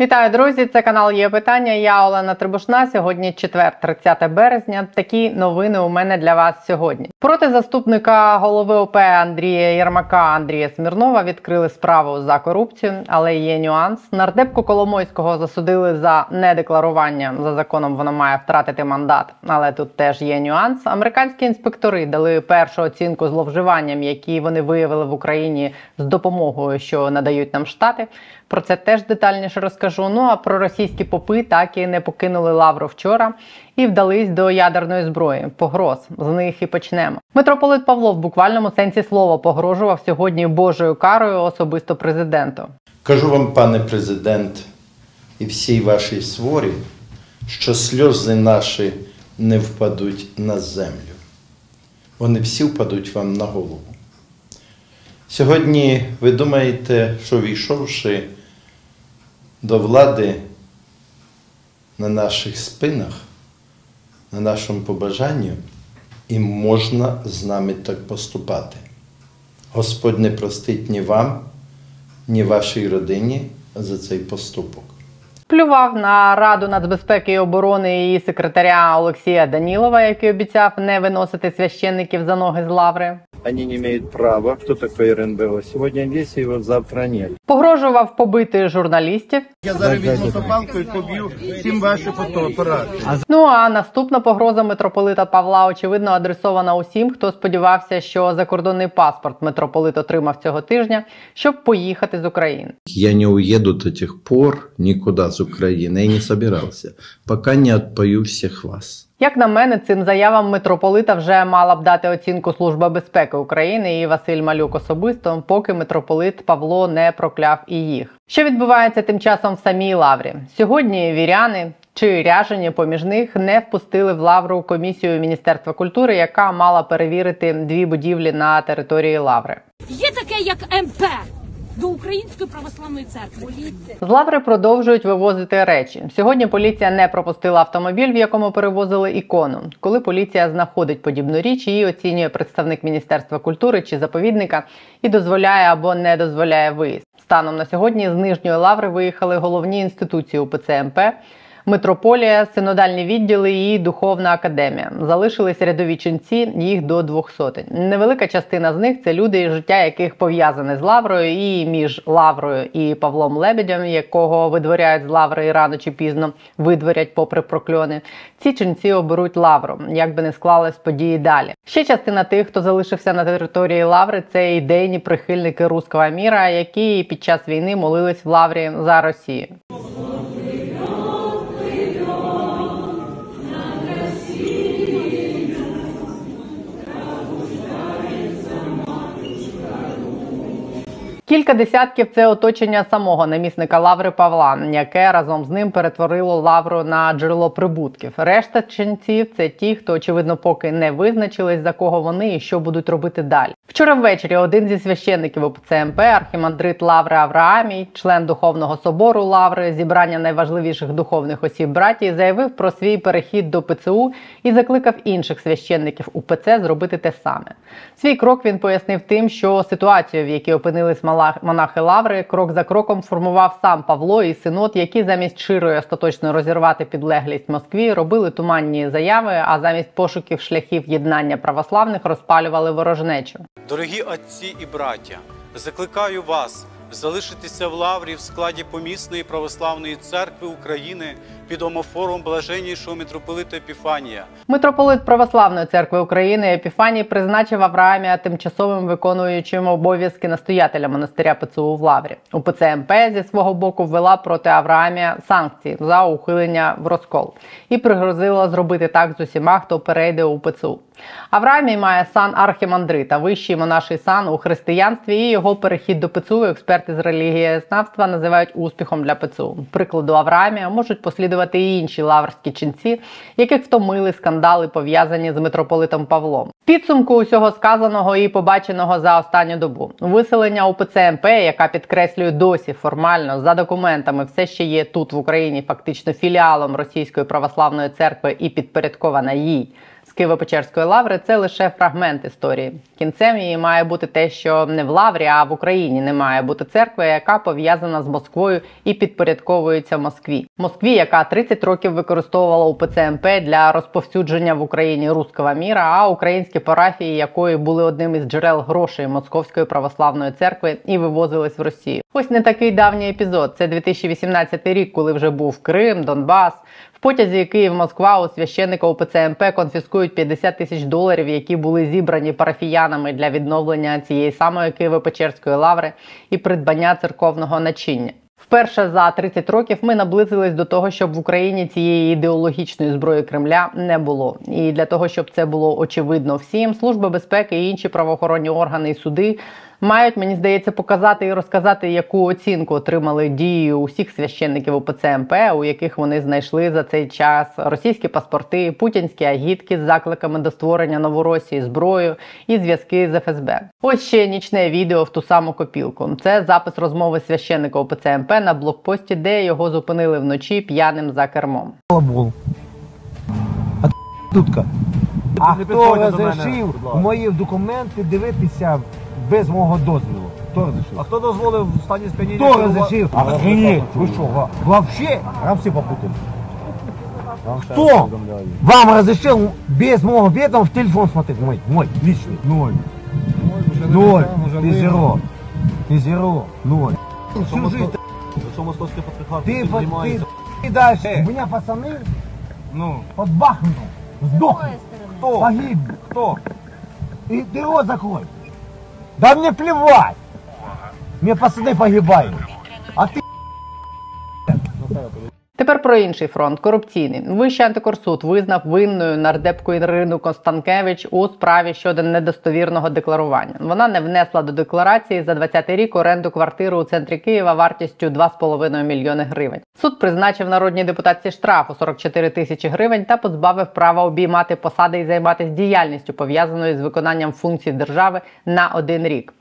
Вітаю, друзі! Це канал є питання. Я Олена Трибушна. Сьогодні четвер, 30 березня. Такі новини у мене для вас сьогодні. Проти заступника голови ОП Андрія Єрмака Андрія Смірнова відкрили справу за корупцію, але є нюанс. Нардепку Коломойського засудили за недекларування. За законом вона має втратити мандат. Але тут теж є нюанс. Американські інспектори дали першу оцінку зловживанням, які вони виявили в Україні з допомогою, що надають нам штати. Про це теж детальніше розкажу. Ну а про російські попи так і не покинули лавру вчора і вдались до ядерної зброї. Погроз з них і почнемо. Митрополит Павло в буквальному сенсі слова погрожував сьогодні Божою карою особисто президенту. Кажу вам, пане президент, і всій вашій сворі, що сльози наші не впадуть на землю. Вони всі впадуть вам на голову. Сьогодні ви думаєте, що війшовши до влади на наших спинах, на нашому побажанню, і можна з нами так поступати. Господь не простить ні вам, ні вашій родині за цей поступок. Плював на раду нацбезпеки і оборони її секретаря Олексія Данілова, який обіцяв не виносити священників за ноги з лаври. Они не имеют права. Кто такой РНБО? Сегодня есть его, завтра нет. Погрожував побити журналістів. Я зараз візьму топалку і поб'ю всім ваші фотоапарати. Ну а наступна погроза митрополита Павла очевидно адресована усім, хто сподівався, що закордонний паспорт митрополит отримав цього тижня, щоб поїхати з України. Я не уеду до тех пор никуда с Украины. Я не собирался, пока не отпою всех вас. Як на мене, цим заявам митрополита вже мала б дати оцінку Служба безпеки України і Василь Малюк особисто, поки митрополит Павло не прокляв і їх. Що відбувається тим часом в самій лаврі? Сьогодні віряни чи ряжені поміж них не впустили в лавру комісію Міністерства культури, яка мала перевірити дві будівлі на території лаври. Є таке, як МП до Української православної церкви. З лаври продовжують вивозити речі. Сьогодні поліція не пропустила автомобіль, в якому перевозили ікону. Коли поліція знаходить подібну річ, її оцінює представник Міністерства культури чи заповідника і дозволяє або не дозволяє виїзд. Станом на сьогодні з нижньої лаври виїхали головні інституції УПЦ МП, митрополія, синодальні відділи і духовна академія. Залишились рядові ченці, їх до двох сотень. Невелика частина з них це люди, життя яких пов'язане з лаврою, і між лаврою і Павлом Лебедем, якого видворяють з лаври і рано чи пізно видворять попри прокльони. Ці ченці оберуть лавру, як би не склались події далі. Ще частина тих, хто залишився на території лаври, це ідейні прихильники руського міра, які під час війни молились в лаврі за Росію. Кілька десятків це оточення самого намісника Лаври Павла, яке разом з ним перетворило лавру на джерело прибутків. Решта ченців це ті, хто очевидно поки не визначились за кого вони і що будуть робити далі. Вчора ввечері один зі священників УПЦ МП, архімандрит Лаври Авраамій, член духовного собору Лаври, зібрання найважливіших духовних осіб братії, заявив про свій перехід до ПЦУ і закликав інших священників УПЦ зробити те саме. Свій крок він пояснив тим, що ситуацію, в якій опинились монахи Лаври, крок за кроком формував сам Павло і синод, які замість щирої остаточно розірвати підлеглість Москві, робили туманні заяви, а замість пошуків шляхів єднання православних розпалювали ворожнечу. Дорогі отці і браття, закликаю вас залишитися в лаврі в складі помісної православної церкви України під омофором блаженнішого митрополита Епіфанія. Митрополит Православної церкви України Епіфаній призначив Авраамія тимчасовим виконуючим обов'язки настоятеля монастиря ПЦУ в Лаврі. УПЦ МП зі свого боку ввела проти Авраамія санкції за ухилення в розкол і пригрозила зробити так з усіма, хто перейде у ПЦУ. Авраамій має сан архімандрита, вищий монаший сан у християнстві, і його перехід до ПЦУ експерти з релігієзнавства називають успіхом для ПЦУ. Прикладу Авраамія можуть послідувати і інші лаврські ченці, яких втомили скандали пов'язані з митрополитом Павлом. Підсумку усього сказаного і побаченого за останню добу виселення УПЦ МП, яка підкреслює досі формально за документами, все ще є тут в Україні, фактично філіалом Російської православної церкви і підпорядкована їй. З Києво-Печерської лаври це лише фрагмент історії. Кінцем її має бути те, що не в лаврі, а в Україні не має бути церкви, яка пов'язана з Москвою і підпорядковується Москві. Москві, яка 30 років використовувала УПЦ МП для розповсюдження в Україні руського міра, а українські парафії, якої були одним із джерел грошей Московської православної церкви і вивозились в Росію. Ось не такий давній епізод. Це 2018 рік, коли вже був Крим, Донбас. Потязі Київ-Москва у священника УПЦ МП конфіскують 50 тисяч доларів, які були зібрані парафіянами для відновлення цієї самої Києво-Печерської лаври і придбання церковного начиння. Вперше за 30 років ми наблизились до того, щоб в Україні цієї ідеологічної зброї Кремля не було. І для того, щоб це було очевидно всім, служба безпеки і інші правоохоронні органи і суди мають, мені здається, показати і розказати, яку оцінку отримали дії усіх священників УПЦ МП, у яких вони знайшли за цей час російські паспорти, путінські агітки з закликами до створення Новоросії, зброю і зв'язки з ФСБ. Ось ще нічне відео в ту саму копілку. Це запис розмови священника УПЦ МП на блокпості, де його зупинили вночі п'яним за кермом. А тутка. А хто розрішив мої документи дивитися без мого дозволу? Хто розрішив? А хто дозволив в стані сп'яніння? Хто керувати? розрішив? А, Охренеть, ви що, ва- вообще? Вам все попутали. Кто вам разрешил без моего ведома в телефон смотреть? Мой, мой, личный. Ноль. Ноль. Ты зеро. Ты зеро. Ноль. Всю жизнь Що московський патріархат ты, цим по- ты, займається? ты дальше. У меня пацаны Ну, под Бахмутом сдохли. хто? Погибли. Хто? И ты рот закрой. Да мне плевать. Мне пацаны погибают. А ты Тепер про інший фронт корупційний. Вищий антикорсуд визнав винною нардепку Ірину Констанкевич у справі щодо недостовірного декларування. Вона не внесла до декларації за 20 рік оренду квартири у центрі Києва вартістю 2,5 мільйони гривень. Суд призначив народній депутатці штраф у 44 тисячі гривень та позбавив права обіймати посади і займатися діяльністю пов'язаною з виконанням функцій держави на один рік.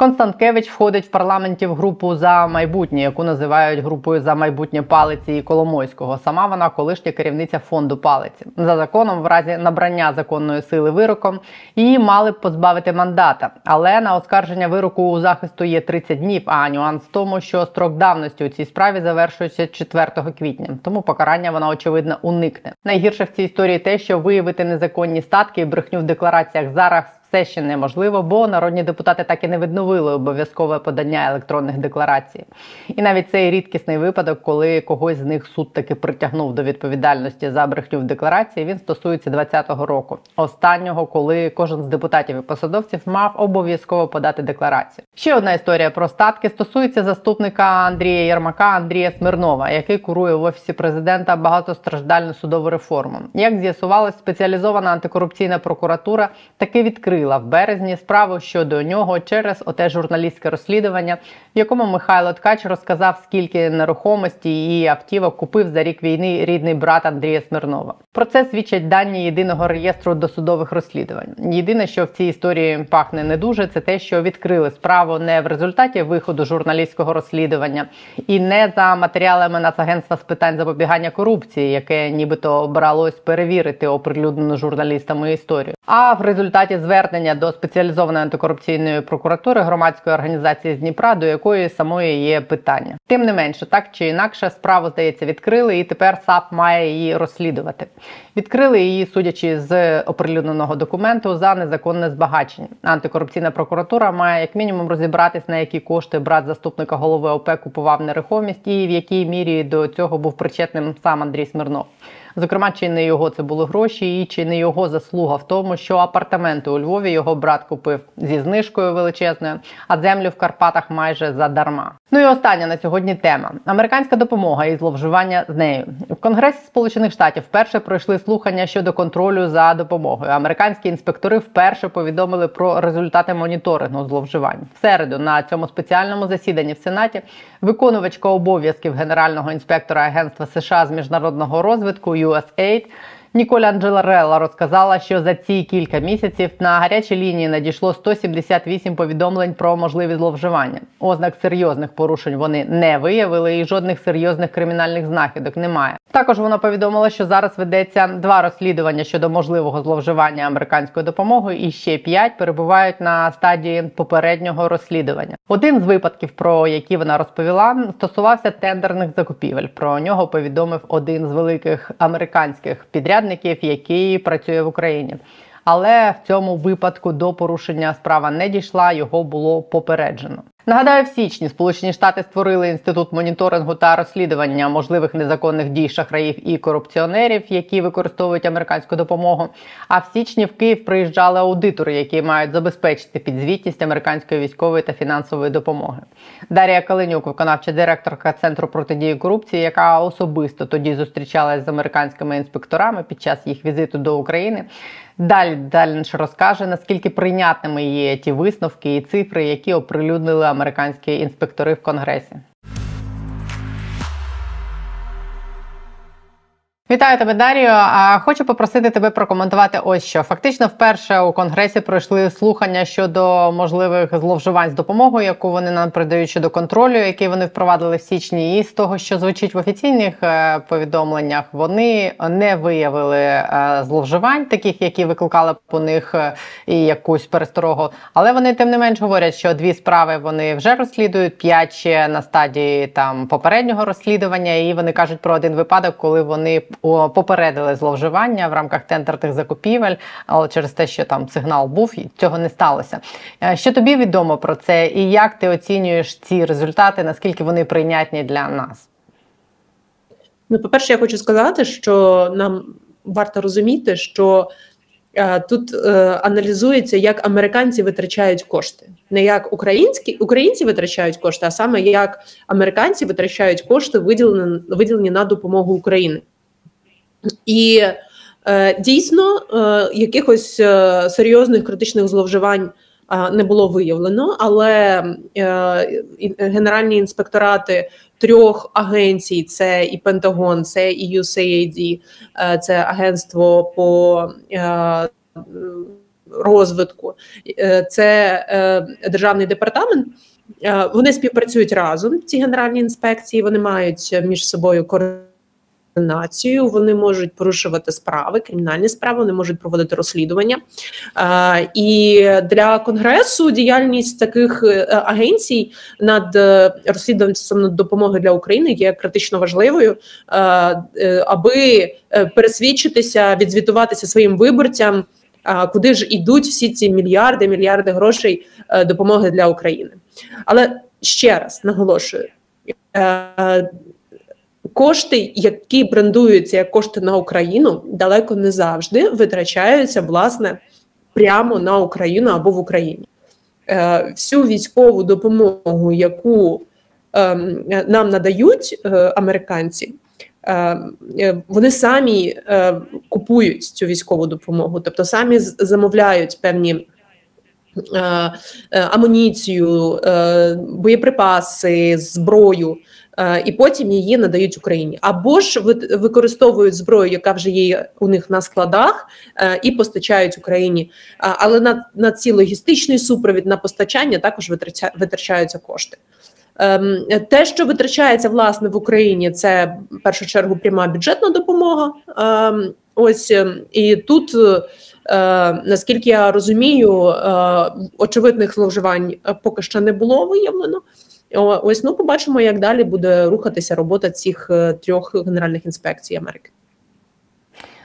Констанкевич входить в парламенті в групу за майбутнє, яку називають групою за майбутнє палиці і Коломойського. Сама вона колишня керівниця фонду палиці. За законом, в разі набрання законної сили вироком, її мали б позбавити мандата. Але на оскарження вироку у захисту є 30 днів. А нюанс в тому, що строк давності у цій справі завершується 4 квітня. Тому покарання вона очевидно уникне. Найгірше в цій історії те, що виявити незаконні статки і брехню в деклараціях зараз все ще неможливо, бо народні депутати так і не відновили обов'язкове подання електронних декларацій. І навіть цей рідкісний випадок, коли когось з них суд таки притягнув до відповідальності за брехню в декларації, він стосується 2020 року, останнього, коли кожен з депутатів і посадовців мав обов'язково подати декларацію. Ще одна історія про статки стосується заступника Андрія Єрмака Андрія Смирнова, який курує в офісі президента багатостраждальну судову реформу. Як з'ясувалось, спеціалізована антикорупційна прокуратура таки відкрила в березні справу щодо нього через оте журналістське розслідування, в якому Михайло Ткач розказав, скільки нерухомості і автівок купив за рік війни рідний брат Андрія Смирнова. Про це свідчать дані єдиного реєстру досудових розслідувань. Єдине, що в цій історії пахне не дуже, це те, що відкрили справу не в результаті виходу журналістського розслідування і не за матеріалами Нацагентства з питань запобігання корупції, яке нібито бралось перевірити оприлюднену журналістами історію, а в результаті звернення до спеціалізованої антикорупційної прокуратури громадської організації з Дніпра, до якої самої є питання. Тим не менше, так чи інакше, справу здається відкрили, і тепер САП має її розслідувати. Відкрили її, судячи з оприлюдненого документу, за незаконне збагачення. Антикорупційна прокуратура має як мінімум розібратись, на які кошти брат заступника голови ОП купував нерухомість, і в якій мірі до цього був причетним сам Андрій Смирнов. Зокрема, чи не його це були гроші, і чи не його заслуга в тому, що апартаменти у Львові його брат купив зі знижкою величезною, а землю в Карпатах майже задарма. Ну і остання на сьогодні тема: американська допомога і зловживання з нею в Конгресі Сполучених Штатів вперше пройшли слухання щодо контролю за допомогою. Американські інспектори вперше повідомили про результати моніторингу зловживань. В середу на цьому спеціальному засіданні в Сенаті виконувачка обов'язків генерального інспектора Агентства США з міжнародного розвитку USAID Ніколь Анджеларелла розказала, що за ці кілька місяців на гарячій лінії надійшло 178 повідомлень про можливі зловживання. Ознак серйозних порушень вони не виявили, і жодних серйозних кримінальних знахідок немає. Також вона повідомила, що зараз ведеться два розслідування щодо можливого зловживання американською допомогою, і ще п'ять перебувають на стадії попереднього розслідування. Один з випадків, про які вона розповіла, стосувався тендерних закупівель. Про нього повідомив один з великих американських підрядників, який працює в Україні. Але в цьому випадку до порушення справа не дійшла, його було попереджено. Нагадаю, в січні Сполучені Штати створили інститут моніторингу та розслідування можливих незаконних дій шахраїв і корупціонерів, які використовують американську допомогу. А в січні в Київ приїжджали аудитори, які мають забезпечити підзвітність американської військової та фінансової допомоги. Дар'я Калинюк, виконавча директорка центру протидії корупції, яка особисто тоді зустрічалась з американськими інспекторами під час їх візиту до України. Далі дальніше розкаже, наскільки прийнятними є ті висновки і цифри, які оприлюднили американські інспектори в Конгресі. Вітаю тебе, Дар'ю. А хочу попросити тебе прокоментувати ось що. Фактично, вперше у конгресі пройшли слухання щодо можливих зловживань з допомогою, яку вони нам придають щодо контролю, який вони впровадили в січні. І з того, що звучить в офіційних е, повідомленнях, вони не виявили е, зловживань, таких, які викликали по них е, і якусь пересторогу. Але вони тим не менш говорять, що дві справи вони вже розслідують, п'ять ще на стадії там попереднього розслідування, і вони кажуть про один випадок, коли вони попередили зловживання в рамках тендерних закупівель, але через те, що там сигнал був, і цього не сталося. Е, Що тобі відомо про це, і як ти оцінюєш ці результати? Наскільки вони прийнятні для нас? Ну, по-перше, я хочу сказати, що нам варто розуміти, що е, тут е, аналізується, як американці витрачають кошти, не як українські українці витрачають кошти, а саме як американці витрачають кошти, виділені, виділені на допомогу Україні. І е, дійсно е, якихось е, серйозних критичних зловживань не було виявлено, але генеральні інспекторати трьох агенцій: це і Пентагон, це і USAID, це агентство по розвитку, це державний департамент. Вони співпрацюють разом. Ці генеральні інспекції вони мають між собою координацію, вони можуть порушувати справи, кримінальні справи, вони можуть проводити розслідування. І для конгресу діяльність таких е, агенцій над е, розслідуванням допомоги для України є критично важливою, е, аби пересвідчитися, відзвітуватися своїм виборцям. Куди ж ідуть всі ці мільярди, мільярди грошей допомоги для України? Але ще раз наголошую: кошти, які брендуються як кошти на Україну, далеко не завжди витрачаються власне прямо на Україну або в Україні. Е, Всю військову допомогу, яку ем, нам надають е, американці, е, вони самі купують цю військову допомогу, тобто самі замовляють певні. Е, е, Амуніцію, е, боєприпаси, зброю, і потім її надають Україні. Або ж використовують зброю, яка вже є у них на складах, і постачають Україні. Але на, на ці логістичний супровід, на постачання також витрачаються кошти. Ем, Те, що витрачається власне в Україні, це в першу чергу пряма бюджетна допомога. Ем, Ось ем, і тут, наскільки я розумію, е, очевидних зловживань е, поки що не було виявлено. Ось ну побачимо, як далі буде рухатися робота цих е, трьох генеральних інспекцій Америки.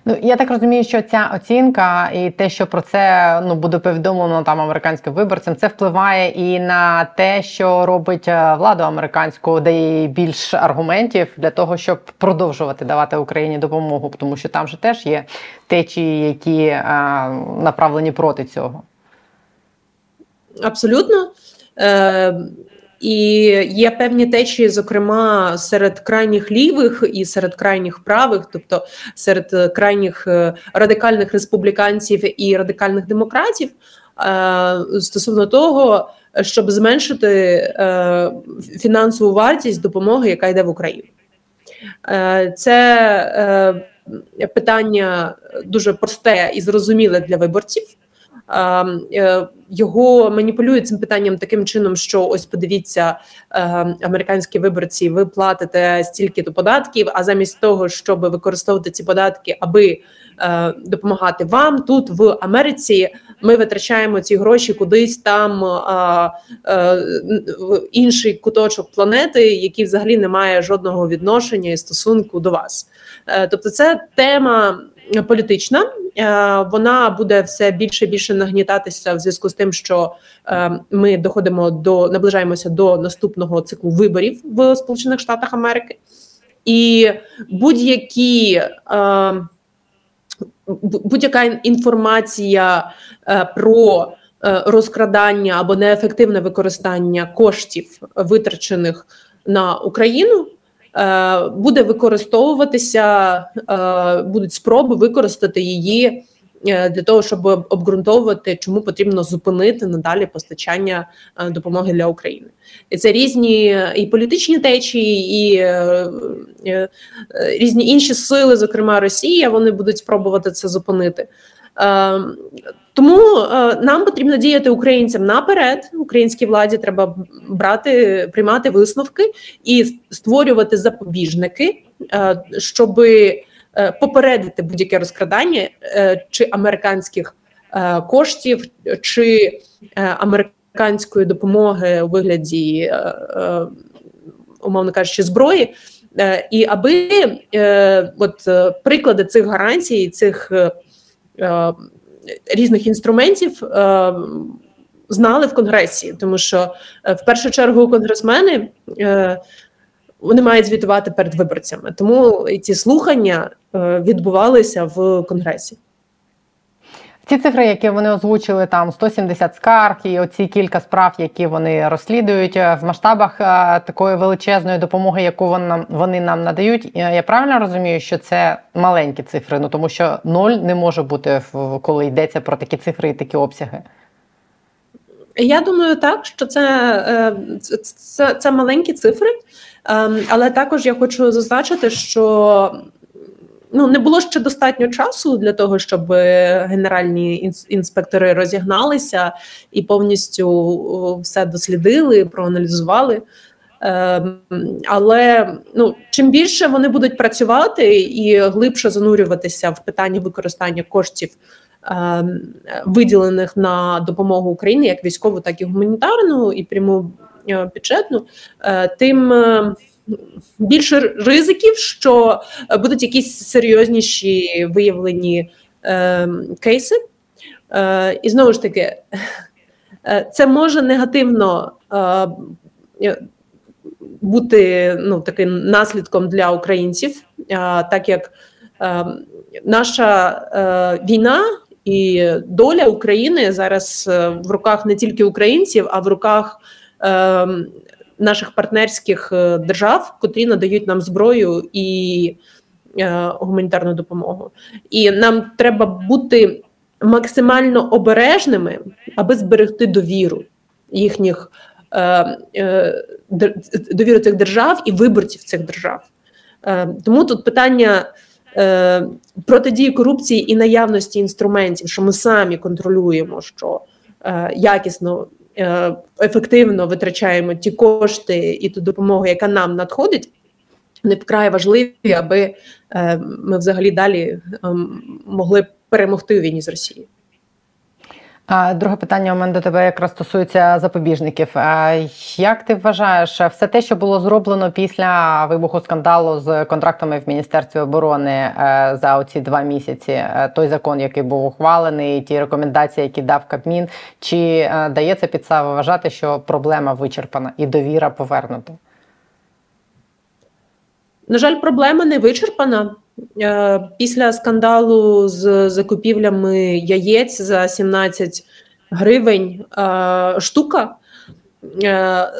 Ну я так розумію, що ця оцінка і те, що про це ну буде повідомлено там американським виборцям, це впливає і на те, що робить е, владу американську, дає їй більш аргументів для того, щоб продовжувати давати Україні допомогу, тому що там же теж є течії, які е, направлені проти цього. Абсолютно. Е, і є певні течії, зокрема серед крайніх лівих і серед крайніх правих, тобто серед е, крайніх е, радикальних республіканців і радикальних демократів, е, стосовно того, щоб зменшити фінансову вартість допомоги, яка йде в Україну. Це питання дуже просте і зрозуміле для виборців. Е, Його маніпулюють цим питанням таким чином, що ось подивіться, е, американські виборці, ви платите стільки-то податків, а замість того, щоб використовувати ці податки, аби е, допомагати вам тут в Америці, ми витрачаємо ці гроші кудись там в інший куточок планети, який взагалі не має жодного відношення і стосунку до вас. Тобто, це тема політична. Е, Вона буде все більше і більше нагнітатися в зв'язку з тим, що е, ми доходимо до наближаємося до наступного циклу виборів в Сполучених Штатах Америки, і будь-які е, будь-яка інформація про розкрадання або неефективне використання коштів, витрачених на Україну, буде використовуватися, е, будуть спроби використати її е, для того, щоб обґрунтовувати, чому потрібно зупинити надалі постачання е, допомоги для України. І це різні і політичні течії, і е, е, різні інші сили, зокрема Росія, вони будуть спробувати це зупинити. Е, Тому е, нам потрібно діяти українцям наперед. Українській владі треба брати, приймати висновки і створювати запобіжники, е, щоб попередити будь-яке розкрадання е, чи американських е, коштів, чи е, американської допомоги у вигляді, е, е, умовно кажучи, зброї. Е, І аби е, от е, приклади цих гарантій, цих е, е, різних інструментів е, знали в конгресі, тому що е, в першу чергу конгресмени е, вони мають звітувати перед виборцями, тому ці слухання е, відбувалися в конгресі. Ці цифри, які вони озвучили, там 170 скарг і оці кілька справ, які вони розслідують е, в масштабах е, такої величезної допомоги, яку вони вони нам надають. е, Я правильно розумію, що це маленькі цифри, ну тому що ноль не може бути коли йдеться про такі цифри і такі обсяги. Я думаю, так що це, це, це, це маленькі цифри, ем, але також я хочу зазначити, що ну не було ще достатньо часу для того, щоб генеральні інспектори розігналися і повністю все дослідили, проаналізували. Ем, Але ну чим більше вони будуть працювати і глибше занурюватися в питання використання коштів, ем, виділених на допомогу Україні, як військову, так і гуманітарну, і пряму е, бюджетну, е, тим е, більше ризиків, що е, будуть якісь серйозніші виявлені е, кейси. Е, І знову ж таки, е, це може негативно е, е, бути ну, таким наслідком для українців, е, так як е, наша е, війна і доля України зараз в руках не тільки українців, а в руках е, наших партнерських е, держав, котрі надають нам зброю і е, гуманітарну допомогу. І нам треба бути максимально обережними, аби зберегти довіру їхніх е, е, довіру цих держав і виборців цих держав. Е, Тому тут питання е, протидії корупції і наявності інструментів, що ми самі контролюємо, що якісно, ефективно витрачаємо ті кошти і ту допомогу, яка нам надходить. Не вкрай важливі, аби е, ми взагалі далі ем, могли перемогти у війні з Росією. Друге питання у мене до тебе якраз стосується запобіжників. Як ти вважаєш, все те, що було зроблено після вибуху скандалу з контрактами в Міністерстві оборони е, за оці два місяці, е, той закон, який був ухвалений, ті рекомендації, які дав Кабмін, чи е, дає це вважати, що проблема вичерпана і довіра повернута? На жаль, проблема не вичерпана. Е, Після скандалу з закупівлями яєць за 17 гривень е, штука. е,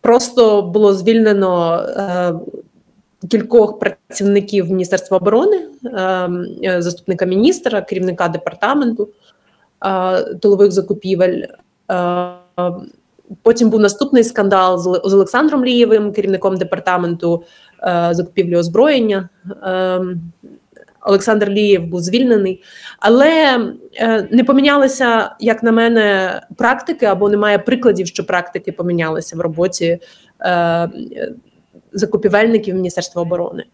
Просто було звільнено кількох працівників Міністерства оборони, заступника міністра, керівника департаменту тилових закупівель. Потім був наступний скандал з Олександром Лієвим, керівником департаменту е, закупівлі озброєння. Е, Олександр Лієв був звільнений, але е, не помінялися, як на мене, практики або немає прикладів, що практики помінялися в роботі е, закупівельників Міністерства оборони.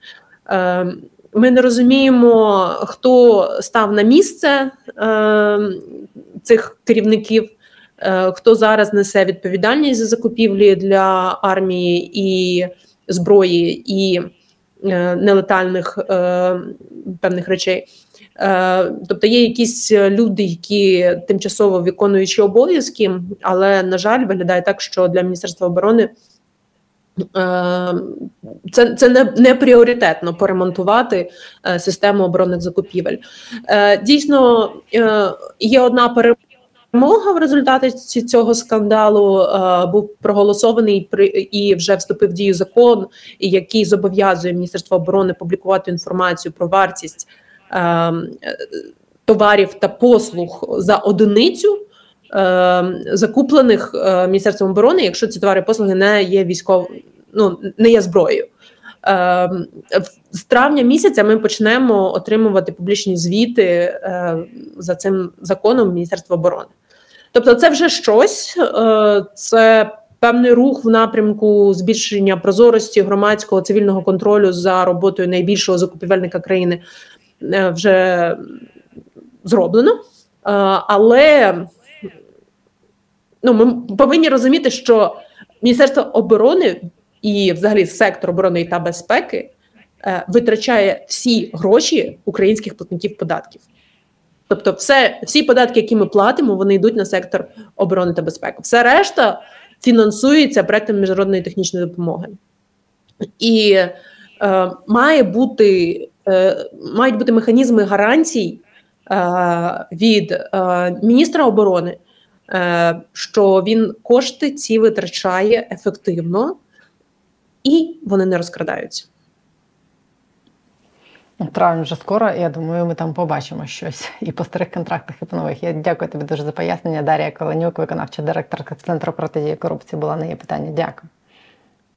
Е, ми не розуміємо, хто став на місце е, цих керівників, хто зараз несе відповідальність за закупівлі для армії і зброї і е, нелетальних е, певних речей. Е, Тобто є якісь люди, які тимчасово виконуючи обов'язки, але на жаль, виглядає так, що для Міністерства оборони е, це, це не, не пріоритетно поремонтувати е, систему оборонних закупівель. Е, Дійсно, е, є одна перемога в результаті цього скандалу. Е, Був проголосований при і вже вступив в дію закон, який зобов'язує Міністерство оборони публікувати інформацію про вартість е, товарів та послуг за одиницю. е, Закуплених е, Міністерством оборони, якщо ці товари послуги не є військов... ну не є зброєю. Е, в- З травня місяця ми почнемо отримувати публічні звіти е, за цим законом Міністерства оборони. Тобто, це вже щось, е, це певний рух в напрямку збільшення прозорості громадського цивільного контролю за роботою найбільшого закупівельника країни е, вже зроблено. Але ну, ми повинні розуміти, що Міністерство оборони і взагалі сектор оборони та безпеки е, витрачає всі гроші українських платників податків. Тобто, все, всі податки, які ми платимо, вони йдуть на сектор оборони та безпеки. Все решта фінансується проектом міжнародної технічної допомоги. І е, має бути, е, мають бути механізми гарантій е, від е, міністра оборони, е, що він кошти ці витрачає ефективно і вони не розкрадаються. Травень вже скоро. Я думаю, ми там побачимо щось і по старих контрактах, і по нових. Я дякую тобі дуже за пояснення. Дар'я Коленюк, виконавча директорка центру протидії корупції, була на її питання. Дякую.